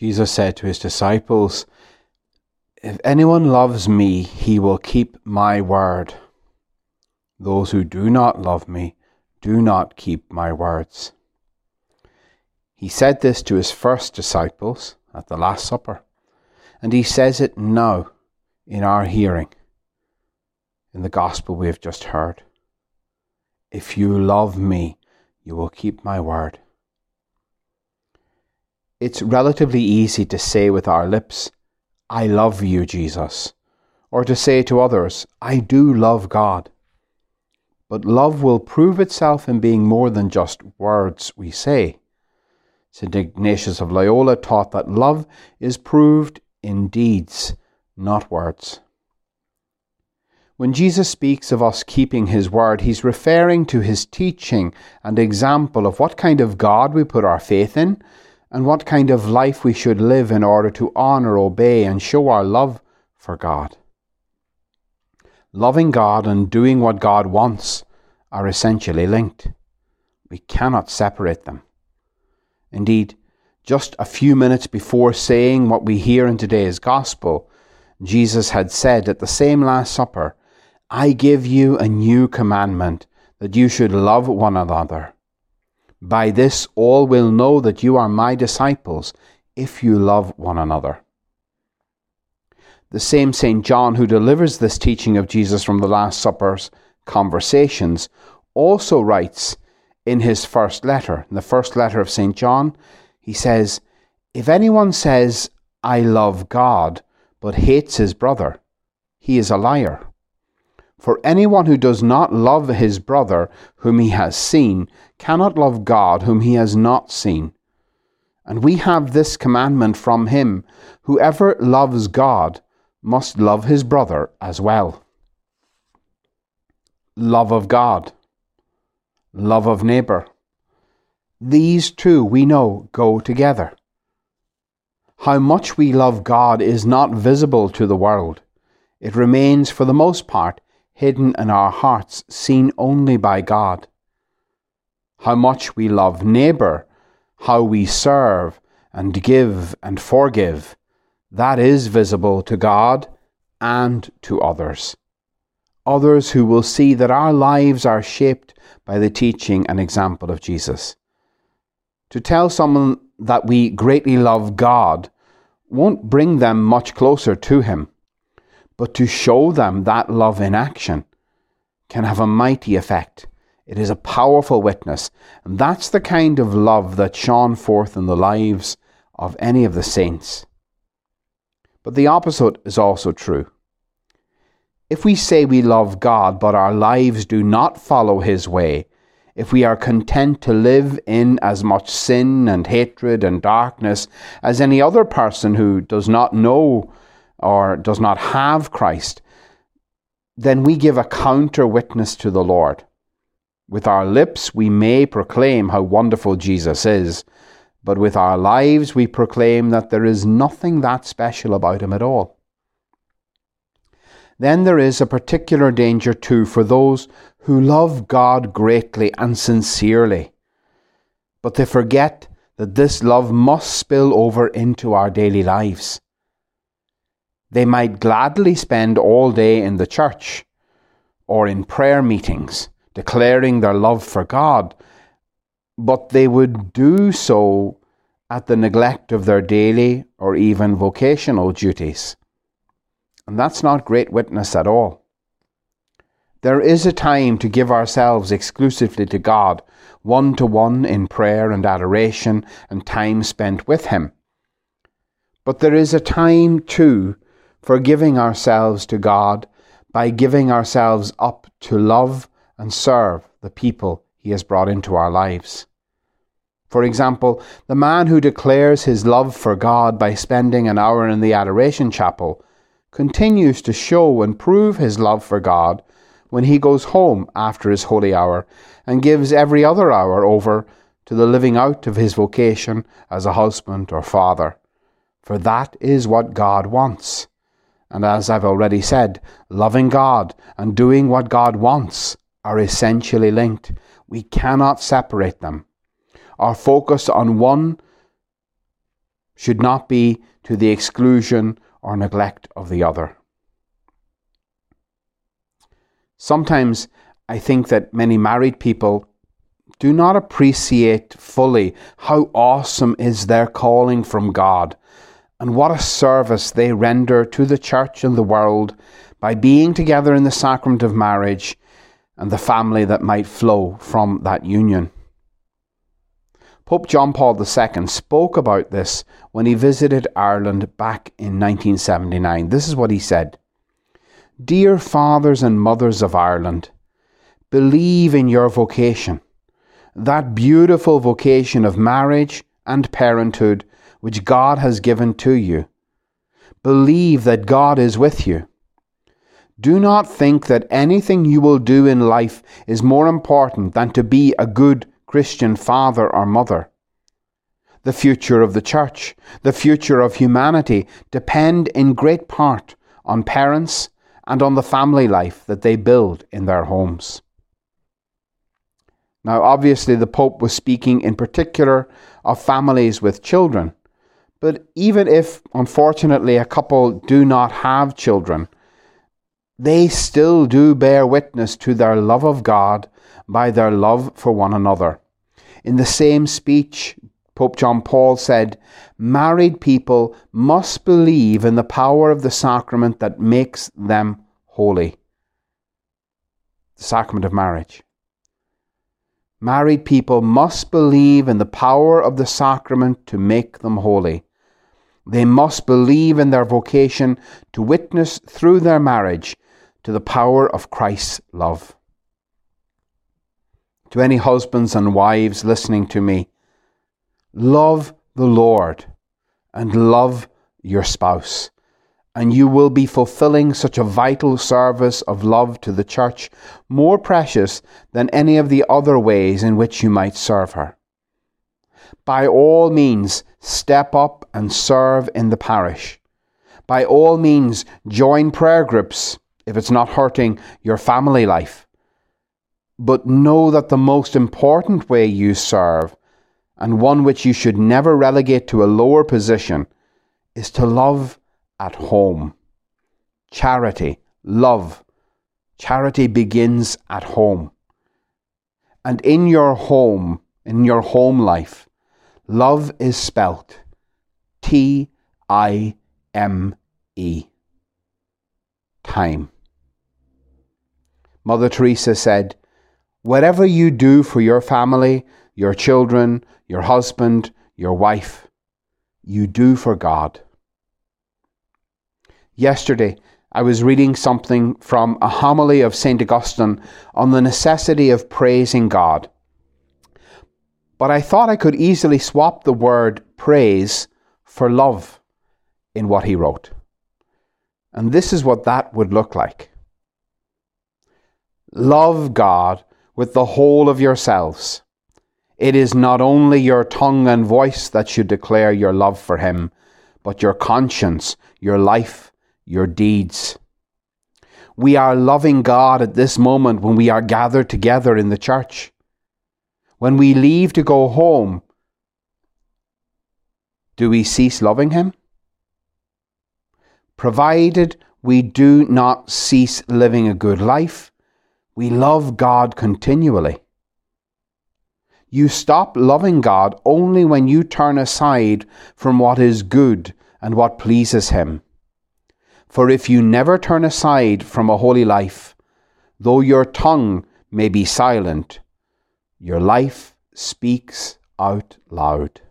Jesus said to his disciples, If anyone loves me, he will keep my word. Those who do not love me do not keep my words. He said this to his first disciples at the Last Supper, and he says it now in our hearing in the gospel we have just heard. If you love me, you will keep my word. It's relatively easy to say with our lips, I love you, Jesus, or to say to others, I do love God. But love will prove itself in being more than just words we say. St. Ignatius of Loyola taught that love is proved in deeds, not words. When Jesus speaks of us keeping his word, he's referring to his teaching and example of what kind of God we put our faith in and what kind of life we should live in order to honour, obey, and show our love for God. Loving God and doing what God wants are essentially linked. We cannot separate them. Indeed, just a few minutes before saying what we hear in today's Gospel, Jesus had said at the same Last Supper, I give you a new commandment that you should love one another. By this all will know that you are my disciples if you love one another. The same St. John who delivers this teaching of Jesus from the Last Supper's conversations also writes in his first letter, in the first letter of St. John, he says, If anyone says, I love God, but hates his brother, he is a liar. For anyone who does not love his brother whom he has seen cannot love God whom he has not seen. And we have this commandment from him whoever loves God must love his brother as well. Love of God, love of neighbour. These two we know go together. How much we love God is not visible to the world. It remains, for the most part, hidden in our hearts, seen only by God. How much we love neighbour, how we serve and give and forgive, that is visible to God and to others. Others who will see that our lives are shaped by the teaching and example of Jesus. To tell someone that we greatly love God won't bring them much closer to Him but to show them that love in action can have a mighty effect. It is a powerful witness, and that's the kind of love that shone forth in the lives of any of the saints. But the opposite is also true. If we say we love God, but our lives do not follow His way, if we are content to live in as much sin and hatred and darkness as any other person who does not know or does not have Christ, then we give a counter witness to the Lord. With our lips, we may proclaim how wonderful Jesus is, but with our lives, we proclaim that there is nothing that special about him at all. Then there is a particular danger too for those who love God greatly and sincerely, but they forget that this love must spill over into our daily lives. They might gladly spend all day in the church or in prayer meetings, declaring their love for God, but they would do so at the neglect of their daily or even vocational duties. And that's not great witness at all. There is a time to give ourselves exclusively to God, one to one in prayer and adoration and time spent with Him. But there is a time too for giving ourselves to God by giving ourselves up to love and serve the people He has brought into our lives. For example, the man who declares his love for God by spending an hour in the Adoration Chapel continues to show and prove his love for God when he goes home after his holy hour and gives every other hour over to the living out of his vocation as a husband or father. For that is what God wants. And as I've already said, loving God and doing what God wants are essentially linked. We cannot separate them. Our focus on one should not be to the exclusion or neglect of the other. Sometimes I think that many married people do not appreciate fully how awesome is their calling from God and what a service they render to the church and the world by being together in the sacrament of marriage and the family that might flow from that union. Pope John Paul II spoke about this when he visited Ireland back in 1979. This is what he said Dear fathers and mothers of Ireland, believe in your vocation, that beautiful vocation of marriage and parenthood which God has given to you. Believe that God is with you. Do not think that anything you will do in life is more important than to be a good Christian father or mother. The future of the church, the future of humanity depend in great part on parents and on the family life that they build in their homes. Now, obviously, the Pope was speaking in particular of families with children. But even if, unfortunately, a couple do not have children, they still do bear witness to their love of God by their love for one another. In the same speech, Pope John Paul said, Married people must believe in the power of the sacrament that makes them holy. The sacrament of marriage. Married people must believe in the power of the sacrament to make them holy. They must believe in their vocation to witness through their marriage to the power of Christ's love. To any husbands and wives listening to me, love the Lord and love your spouse, and you will be fulfilling such a vital service of love to the church, more precious than any of the other ways in which you might serve her. By all means, step up and serve in the parish. By all means, join prayer groups if it's not hurting your family life. But know that the most important way you serve, and one which you should never relegate to a lower position, is to love at home. Charity, love. Charity begins at home. And in your home, in your home life, love is spelt T I M E. Time. Mother Teresa said, Whatever you do for your family, your children, your husband, your wife, you do for God. Yesterday, I was reading something from a homily of St. Augustine on the necessity of praising God. But I thought I could easily swap the word praise for love in what he wrote. And this is what that would look like. Love God with the whole of yourselves. It is not only your tongue and voice that should declare your love for Him, but your conscience, your life, your deeds. We are loving God at this moment when we are gathered together in the church. When we leave to go home, do we cease loving Him? Provided we do not cease living a good life, we love God continually. You stop loving God only when you turn aside from what is good and what pleases Him. For if you never turn aside from a holy life, though your tongue may be silent, your life speaks out loud.